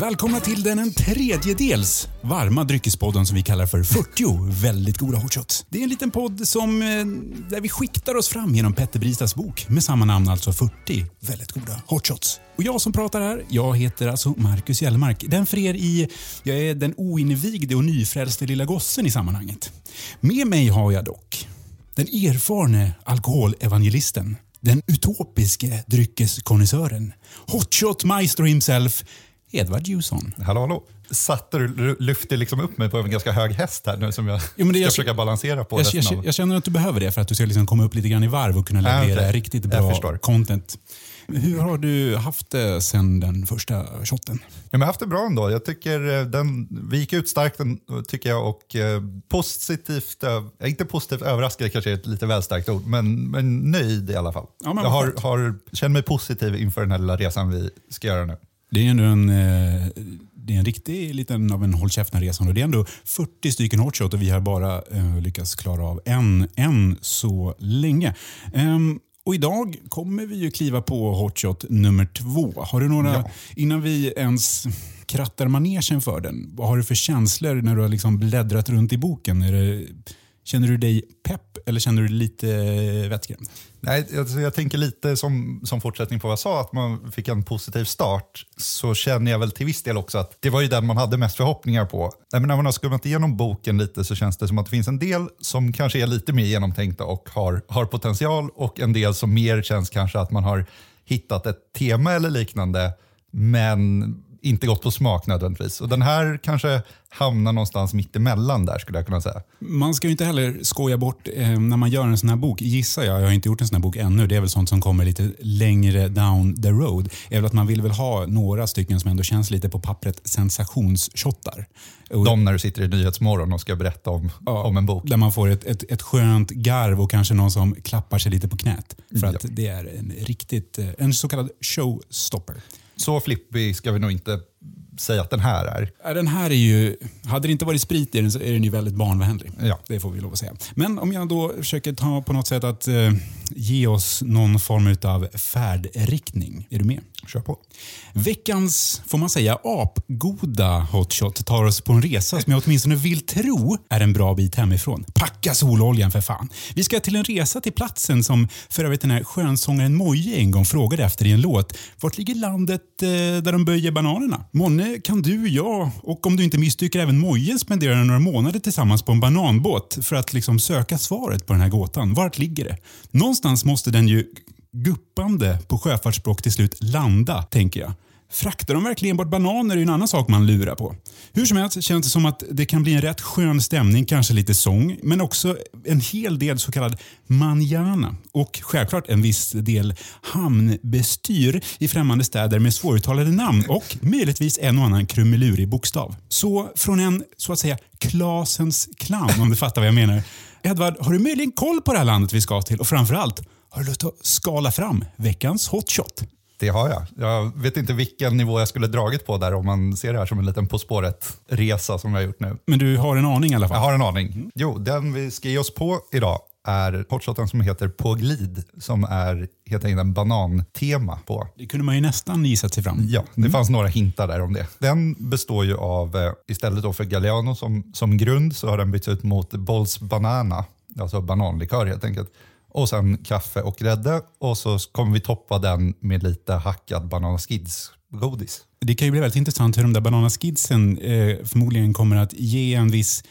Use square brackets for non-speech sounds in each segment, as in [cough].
Välkomna till den en tredjedels varma dryckespodden som vi kallar för 40 väldigt goda hot shots. Det är en liten podd som, eh, där vi skiktar oss fram genom Petter Bristas bok med samma namn, alltså 40 väldigt goda hot shots. Och jag som pratar här, jag heter alltså Marcus Hjellmark. Den för er i, jag är den oinvigde och nyfrälste lilla gossen i sammanhanget. Med mig har jag dock den erfarne alkoholevangelisten, den utopiske dryckeskonnässören, hotshot maestro himself, Edvard Jusson. Hallå, hallå. Satte du, lyfte liksom upp mig på en ganska hög häst här nu som jag Jo, ska jag- försöka balansera på. Jag, jag, jag känner att du behöver det för att du ska liksom komma upp lite grann i varv och kunna Ah, leverera okej. riktigt bra content. Hur har du haft det sen den första shotten? Ja, men jag har haft det bra ändå. Jag tycker eh, den, vi gick ut starkt den, tycker jag och eh, positivt, eh, inte positivt överraskad kanske är ett lite väl starkt ord, men, men nöjd i alla fall. Ja, jag har, har, känner mig positiv inför den här lilla resan vi ska göra nu. Det är ändå en, eh, det är en riktig liten av en håll käften-resa. Det är ändå 40 stycken hot shot och vi har bara eh, lyckats klara av en än så länge. Ehm, och idag kommer vi ju kliva på hot shot nummer två. Har du några, Ja. innan vi ens krattar manegen för den, vad har du för känslor när du har liksom bläddrat runt i boken? Är det, känner du dig pepp eller känner du dig lite eh, vettskrämd? Nej, alltså jag tänker lite som, som fortsättning på vad jag sa, att man fick en positiv start. Så känner jag väl till viss del också att det var ju den man hade mest förhoppningar på. Nej, men när man har skummat igenom boken lite så känns det som att det finns en del som kanske är lite mer genomtänkta och har, har potential och en del som mer känns kanske att man har hittat ett tema eller liknande men inte gått på smak nödvändigtvis. Och den här kanske hamnar någonstans mitt emellan där skulle jag kunna säga. Man ska ju inte heller skoja bort eh, när man gör en sån här bok, gissar jag, jag har inte gjort en sån här bok ännu, det är väl sånt som kommer lite längre down the road, är att man vill väl ha några stycken som ändå känns lite på pappret sensationshottar. De när du sitter i Nyhetsmorgon och ska berätta om, Ja, om en bok. Där man får ett, ett, ett skönt garv och kanske någon som klappar sig lite på knät. För att Ja. det är en riktigt, eh, en så kallad showstopper. Så flippig ska vi nog inte säga att den här är. Den här är ju, hade det inte varit sprit i den så är den ju väldigt barnvänlig. Ja. Det får vi lov att säga. Men om jag då försöker ta på något sätt att eh, ge oss någon form av färdriktning. Är du med? Kör på. Veckans, får man säga, apgoda hotshot tar oss på en resa som jag åtminstone vill tro är en bra bit hemifrån. Packa sololjan för fan. Vi ska till en resa till platsen som för övrigt den här skönsångaren Moje en gång frågade efter i en låt. Vart ligger landet eh, där de böjer bananerna? Månne kan du, jag och om du inte misstycker även Moje spendera några månader tillsammans på en bananbåt för att liksom söka svaret på den här gåtan. Vart ligger det? Någonstans måste den ju guppande på sjöfartsspråk till slut landa, tänker jag. Fraktar de verkligen bort bananer är ju en annan sak man lurar på. Hur som helst känns det som att det kan bli en rätt skön stämning, kanske lite sång, men också en hel del så kallad manjana och självklart en viss del hamnbestyr i främmande städer med svåruttalade namn och möjligtvis en och annan krumelurig bokstav. Så från en, så att säga, Klasens clown, om du fattar vad jag menar. Edvard, har du möjligen koll på det här landet vi ska till och framförallt, har du lust att skala fram veckans hotshot? Det har jag. Jag vet inte vilken nivå jag skulle dragit på där om man ser det här som en liten På spåret-resa som jag har gjort nu. Men du har en aning i alla fall? Jag har en aning. Jo, den vi ska ge oss på idag är hotshoten som heter På glid som är helt enkelt en banantema på. Det kunde man ju nästan gissat sig fram. Ja, det fanns några hintar där om det. Den består ju av, eh, istället för Galliano som, som grund så har den bytts ut mot Bols Banana, alltså bananlikör helt enkelt. Och sen kaffe och grädde och så kommer vi toppa den med lite hackad Banana Skids-godis. Det kan ju bli väldigt intressant hur de där bananaskidsen eh, förmodligen kommer att ge en viss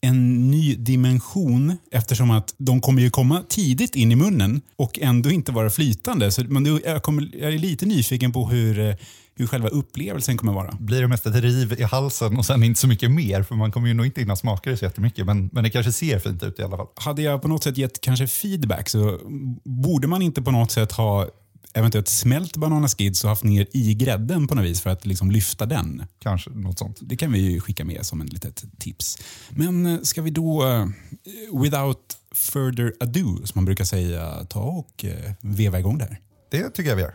en ny dimension eftersom att de kommer ju komma tidigt in i munnen och ändå inte vara flytande. Så man, jag, kommer, jag är lite nyfiken på hur, eh, hur själva upplevelsen kommer vara. Blir det mest ett riv i halsen och sen inte så mycket mer för man kommer ju nog inte hinna smaka det så jättemycket men, men det kanske ser fint ut i alla fall. Hade jag på något sätt gett kanske feedback så borde man inte på något sätt ha eventuellt smält bananaskids och haft ner i grädden på något vis för att liksom lyfta den. Kanske något sånt. Det kan vi ju skicka med som en litet tips. Men eh, ska vi då, eh, without further ado, som man brukar säga, ta och eh, veva igång där? Det tycker jag vi gör.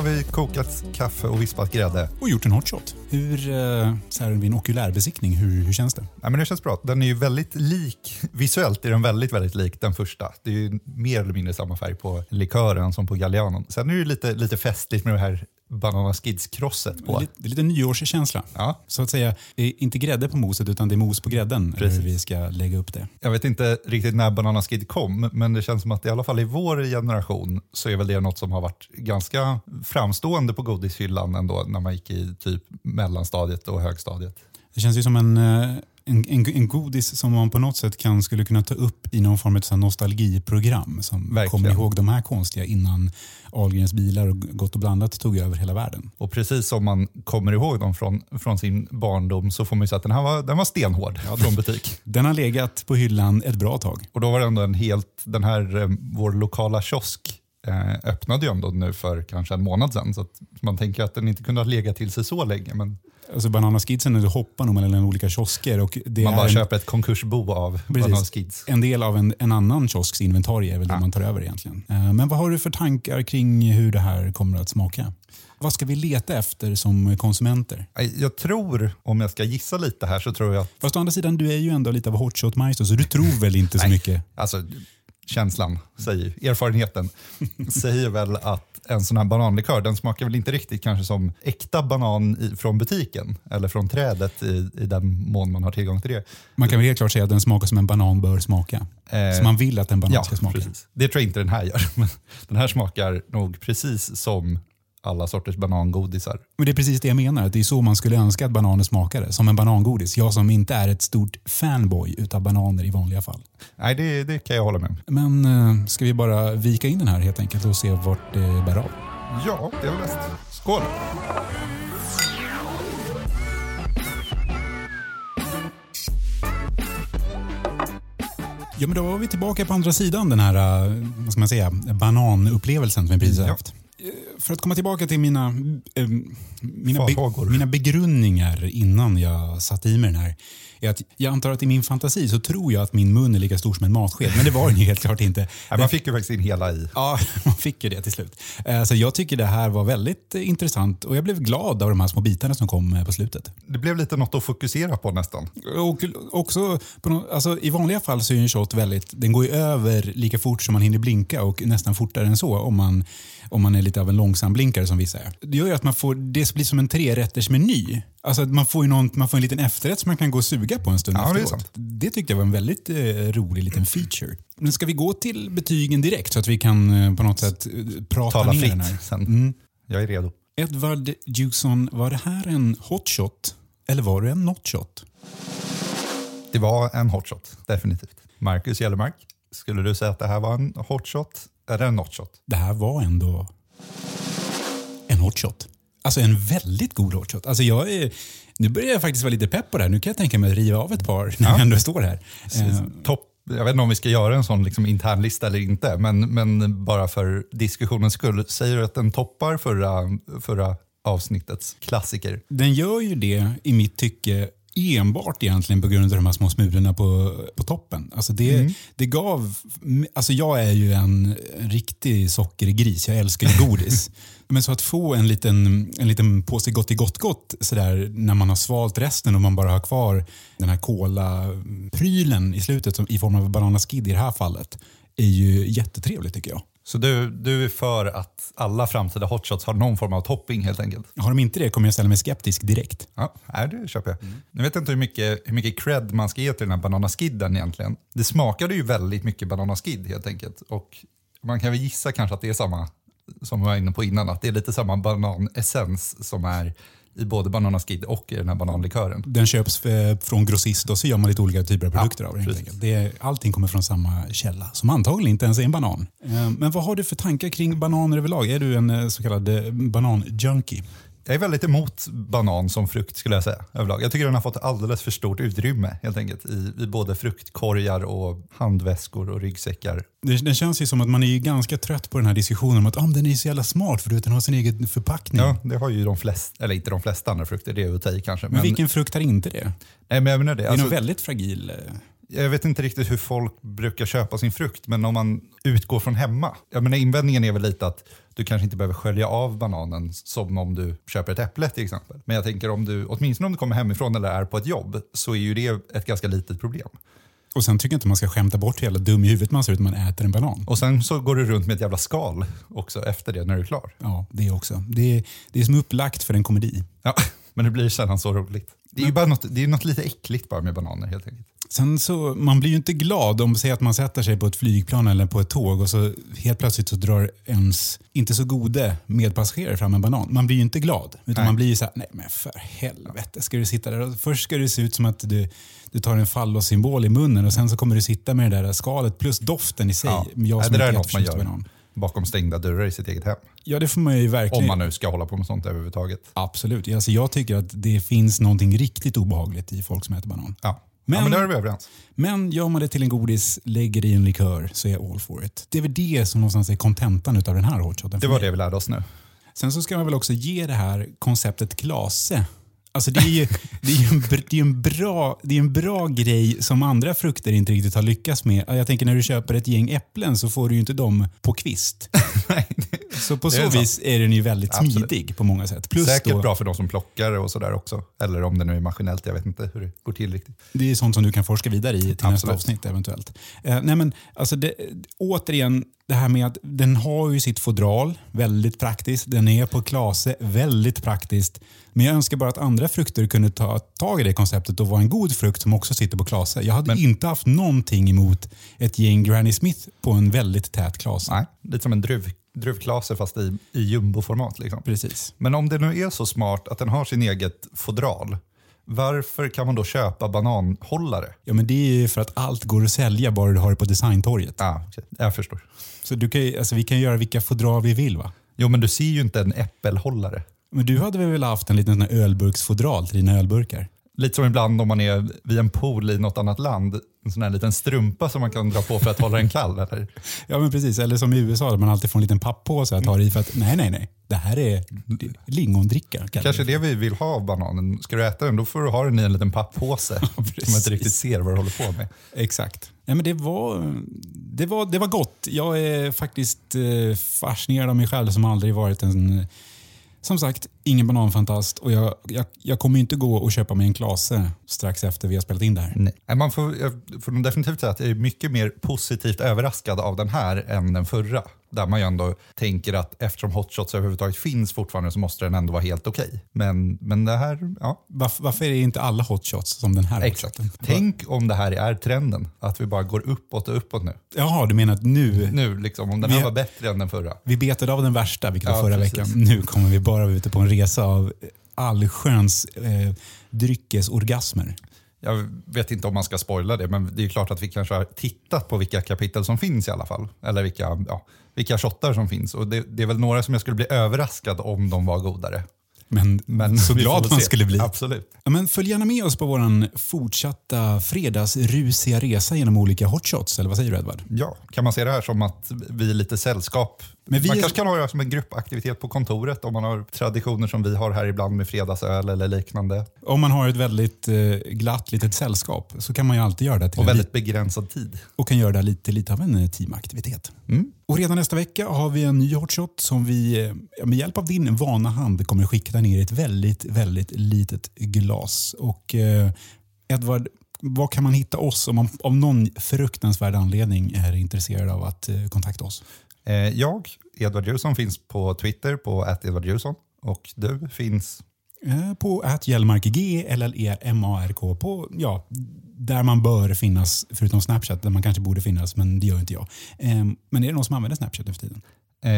Har vi kokat kaffe och vispat grädde. Och gjort en hot shot. Hur, eh, så här vid en okulärbesiktning, hur, hur känns det? Ja, men det känns bra. Den är ju väldigt lik, visuellt är den väldigt, väldigt lik den första. Det är ju mer eller mindre samma färg på likören som på Gallianon. Sen är det ju lite, lite festligt med det här Banana Skids-krosset på. det är lite nyårskänsla. Ja, Så att säga, det är inte grädde på moset utan det är mos på grädden. Precis. Hur vi ska lägga upp det. jag vet inte riktigt när Banana Skid kom, men det känns som att i alla fall i vår generation så är väl det något som har varit ganska framstående på godishyllan ändå när man gick i typ mellanstadiet och högstadiet. Det känns ju som en, eh, en, en, en godis som man på något sätt kan, skulle kunna ta upp i någon form av nostalgiprogram. Som Verkligen. kommer ihåg de här konstiga innan Ahlgrens bilar och Gott och blandat tog över hela världen. Och precis som man kommer ihåg dem från, från sin barndom så får man ju säga att den här var, den var stenhård från butik. Den har legat på hyllan ett bra tag. Och då var det ändå en helt, den här, eh, vår lokala kiosk eh, öppnade ju ändå nu för kanske en månad sedan. Så man tänker att den inte kunde ha legat till sig så länge. Men Alltså Bananaskidsen du hoppar nog mellan olika kiosker och det man bara en, köper ett konkursbo av Precis. Banana Skids. en del av en, en annan kiosks inventarie är väl det man tar över egentligen. Eh, Men vad har du för tankar kring hur det här kommer att smaka? Vad ska vi leta efter som konsumenter? Jag tror, om jag ska gissa lite här, så tror jag att Fast å andra sidan, du är ju ändå lite av hotshot maestro så du tror väl inte så mycket? Alltså, känslan, säger, erfarenheten, [laughs] säger väl att en sån här bananlikör, den smakar väl inte riktigt kanske som äkta banan i, från butiken eller från trädet i, i den mån man har tillgång till det. Man kan väl helt klart säga att den smakar som en banan bör smaka. Eh, Som man vill att en banan ja, ska smaka. precis. Det tror jag inte den här gör. [laughs] Men den här smakar nog precis som alla sorters banangodisar. Men det är precis det jag menar, att det är så man skulle önska att bananer smakade. Som en banangodis. Jag som inte är ett stort fanboy utav bananer i vanliga fall. Nej, det, det kan jag hålla med om. Men eh, ska vi bara vika in den här helt enkelt och se vart det bär av? Ja, det är väl bäst. Skål! Ja, men då var vi tillbaka på andra sidan den här eh, vad ska man säga, bananupplevelsen som vi precis har Ja. haft. Eh, För att komma tillbaka till mina, eh, mina, be, mina begrunningar innan jag satte i mig den här. Är att jag antar att i min fantasi så tror jag att min mun är lika stor som en matsked. Men det var den ju helt klart inte. Nej, man fick ju faktiskt in hela i. Ja, [laughs] man fick ju det till slut. Eh, Så jag tycker det här var väldigt eh, intressant och jag blev glad av de här små bitarna som kom eh, på slutet. Det blev lite något att fokusera på nästan. Och också, på alltså, I vanliga fall så är en shot väldigt, den går ju över lika fort som man hinner blinka och nästan fortare än så om man, om man är lite av en långsam blinkare som vissa är. Det gör ju att man får, det blir som en trerätters meny. Alltså att man får, ju någon, man får en liten efterrätt som man kan gå och suga på en stund Ja, det är efteråt. sant. Det tyckte jag var en väldigt eh, rolig liten feature. Men ska vi gå till betygen direkt så att vi kan eh, på något sätt eh, prata Tala ner den här? sen. Mm. Jag är redo. Edward Jukson, var det här en hot shot eller var det en not shot? Det var en hotshot, definitivt. Marcus Gellermark, skulle du säga att det här var en hotshot eller en notshot? det här var ändå en hotshot. Alltså en väldigt god hotshot. Alltså jag är, nu börjar jag faktiskt vara lite pepp på det här. Nu kan jag tänka mig att riva av ett par när Ja. jag ändå står här. Eh, Topp. Jag vet inte om vi ska göra en sån liksom intern lista eller inte, men, men bara för diskussionens skull. Säger du att den toppar förra, förra avsnittets klassiker? Den gör ju det i mitt tycke enbart egentligen på grund av de här små smulorna på, på toppen. Alltså det, det gav, alltså jag är ju en riktig sockergris, jag älskar ju godis. [laughs] Men så att få en liten, en liten påse Gott i gott gott sådär när man har svalt resten och man bara har kvar den här kola-prylen i slutet som, i form av bananaskid i det här fallet är ju jättetrevligt tycker jag. Så du, du är för att alla framtida hotshots har någon form av topping helt enkelt? Har de inte det kommer jag ställa mig skeptisk direkt. Ja, nej, det köper jag. Nu vet jag inte hur mycket, hur mycket cred man ska ge till den här bananaskidden egentligen. Det smakade ju väldigt mycket bananaskid helt enkelt. Och man kan väl gissa kanske att det är samma som vi var inne på innan, att det är lite samma bananessens som är i både bananaskid och i den här bananlikören. Den köps eh, från grossist och så gör man lite olika typer av produkter av det. Det allting kommer från samma källa, som antagligen inte ens är en banan. Eh, Men vad har du för tankar kring bananer överlag? Är du en eh, så kallad bananjunkie? Jag är väldigt emot banan som frukt skulle jag säga överlag. Jag tycker den har fått alldeles för stort utrymme helt enkelt i, i både fruktkorgar och handväskor och ryggsäckar. Det, det känns ju som att man är ju ganska trött på den här diskussionen om att ah, men den är så jävla smart för du vet, den har sin egen förpackning. Ja, det har ju de flesta, eller inte de flesta andra frukter, det är att ta i kanske. Men vilken frukt har inte det? nej, men jag menar det. Det är Alltså, nog väldigt fragil. Jag vet inte riktigt hur folk brukar köpa sin frukt, men om man utgår från hemma. Jag menar, invändningen är väl lite att du kanske inte behöver skölja av bananen som om du köper ett äpple till exempel. Men jag tänker om du, åtminstone om du kommer hemifrån eller är på ett jobb, så är ju det ett ganska litet problem. Och sen tycker jag inte man ska skämta bort hur jävla dum i huvudet man ser ut när man äter en banan. Och sen så går du runt med ett jävla skal också efter det när du är klar. Ja, det också. Det är, det är som upplagt för en komedi. Ja, [laughs] men det blir sällan så roligt. Det är ju bara något, det är något lite äckligt bara med bananer helt enkelt. Sen så, man blir ju inte glad om säger att man sätter sig på ett flygplan eller på ett tåg och så helt plötsligt så drar ens inte så gode medpassagerare fram en banan. Man blir ju inte glad. Utan Nej. man blir ju så här, nej men för helvete, ska du sitta där? Och först ska det se ut som att du, du tar en fallossymbol i munnen och sen så kommer du sitta med det där skalet plus doften i sig. Ja. Jag Nej, som det där är inte något man gör banan. Bakom stängda dörrar i sitt eget hem. Ja, det får man ju verkligen. Om man nu ska hålla på med sånt överhuvudtaget. Absolut. Alltså, jag tycker att det finns någonting riktigt obehagligt i folk som äter banan. Ja, Men- ja, men där är vi överens. Men gör man det till en godis, lägger i en likör, så är jag all for it. Det är väl det som någonstans är kontentan av den här hotshoten. Det var det vi lärde oss nu. Sen så ska man väl också ge det här konceptet klase. Alltså det är ju, det är ju en, det är en, bra, det är en bra grej som andra frukter inte riktigt har lyckats med. Jag tänker när du köper ett gäng äpplen så får du ju inte dem på kvist. [laughs] Nej, så på så sant. vis är den ju väldigt Absolut. smidig på många sätt. Plus Säkert då, bra för de som plockar och sådär också. Eller om det nu är maskinellt, jag vet inte hur det går till riktigt. Det är sånt som du kan forska vidare i till nästa Absolut. avsnitt eventuellt. Eh, nej men, alltså det, återigen, det här med att den har ju sitt fodral, väldigt praktiskt. Den är på klase, väldigt praktiskt. Men jag önskar bara att andra frukter kunde ta tag i det konceptet och vara en god frukt som också sitter på klase. Jag hade Men- inte haft någonting emot ett gäng Granny Smith på en väldigt tät klase. Nej, lite som en druv, druvklase fast i, i jumboformat. Liksom. Precis. Men om det nu är så smart att den har sin eget fodral, varför kan man då köpa bananhållare? Ja, men det är ju för att allt går att sälja bara du har det på designtorget. Ja, jag förstår. Så du kan, alltså, vi kan göra vilka fodral vi vill va? Jo, men du ser ju inte en äppelhållare. Men du hade väl haft en liten ölburksfodral till dina ölburkar? Lite som ibland om man är vid en pool i något annat land, en sån här liten strumpa som man kan dra på för att hålla den kall. Eller? Ja, men precis. Eller som i USA där man alltid får en liten papppåse att ha i för att nej, nej, nej. Det här är lingondricka. Kanske det vi vill ha av bananen. Ska du äta den, då får du ha den i en liten papppåse. [laughs] som man inte riktigt ser vad du håller på med. Exakt. Ja, men det, var, det, var, det var gott. Jag är faktiskt eh, fascinerad av mig själv som aldrig varit en... Som sagt, ingen bananfantast och jag, jag, jag kommer inte gå och köpa mig en klase strax efter vi har spelat in det här. Nej. Man får, jag får definitivt säga att jag är mycket mer positivt överraskad av den här än den förra. Där man ju ändå tänker att eftersom hotshots överhuvudtaget finns fortfarande så måste den ändå vara helt okej. Men, men det här, ja. Varför, varför är det inte alla hotshots som den här Exakt. hotshoten? Tänk om det här är trenden. Att vi bara går uppåt och uppåt nu. Jaha, du menar att nu... Nu liksom, om den Vi- här var bättre än den förra. Vi betade av den värsta, vilket var Ja, förra precis. veckan. Nu kommer vi bara vara ute på en resa av allsköns eh, dryckesorgasmer. Jag vet inte om man ska spoila det, men det är klart att vi kanske har tittat på vilka kapitel som finns i alla fall. Eller vilka, ja, vilka shottar som finns. Och det, det är väl några som jag skulle bli överraskad om de var godare. Men, Men så glad man se. skulle bli. Absolut. Ja, men följ gärna med oss på vår fortsatta fredagsrusiga resa genom olika hotshots. Eller vad säger du Edvard? Ja, kan man se det här som att vi är lite sällskap? Men vi man kanske kan ha det som en gruppaktivitet på kontoret om man har traditioner som vi har här ibland med fredagsöl eller liknande. Om man har ett väldigt eh, glatt litet sällskap så kan man ju alltid göra det till Och en väldigt begränsad tid. och kan göra det lite, lite av en eh, teamaktivitet. Mm. Och redan nästa vecka har vi en ny hotshot som vi eh, med hjälp av din vana hand kommer skicka ner i ett väldigt, väldigt litet glas. Och eh, Edvard, var kan man hitta oss om man av någon fruktansvärd anledning är intresserad av att kontakta oss? Eh, jag, Edvard Jusson, finns på Twitter på @edvardjusson och du finns Eh, På att G, LLE-M-A-R-K, på, ja, där man bör finnas, förutom Snapchat, där man kanske borde finnas, men det gör inte jag. Eh, Men är det någon som använder Snapchat nu för tiden? Eh,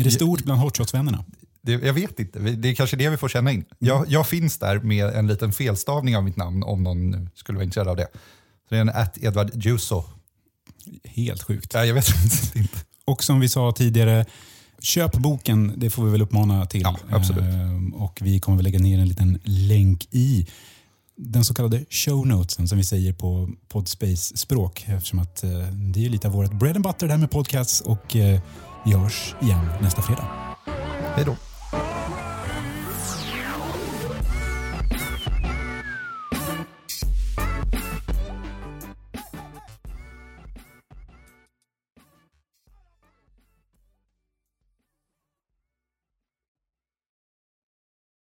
Är det stort bland hotshots-vännerna? jag vet inte, det är kanske det vi får känna in. Jag, jag finns där med en liten felstavning av mitt namn om någon nu skulle vara intresserad av det. Så det är en att Edvard Juso. Helt sjukt. Ja, jag vet [laughs] inte. Och som vi sa tidigare, köp boken. Det får vi väl uppmana till. Ja, absolut. Ehm, Och vi kommer väl lägga ner en liten länk i den så kallade show notesen som vi säger på Podspace-språk. Eftersom att eh, det är lite av vårt bread and butter det här med podcasts och eh, vi hörs igen nästa fredag. Hej då.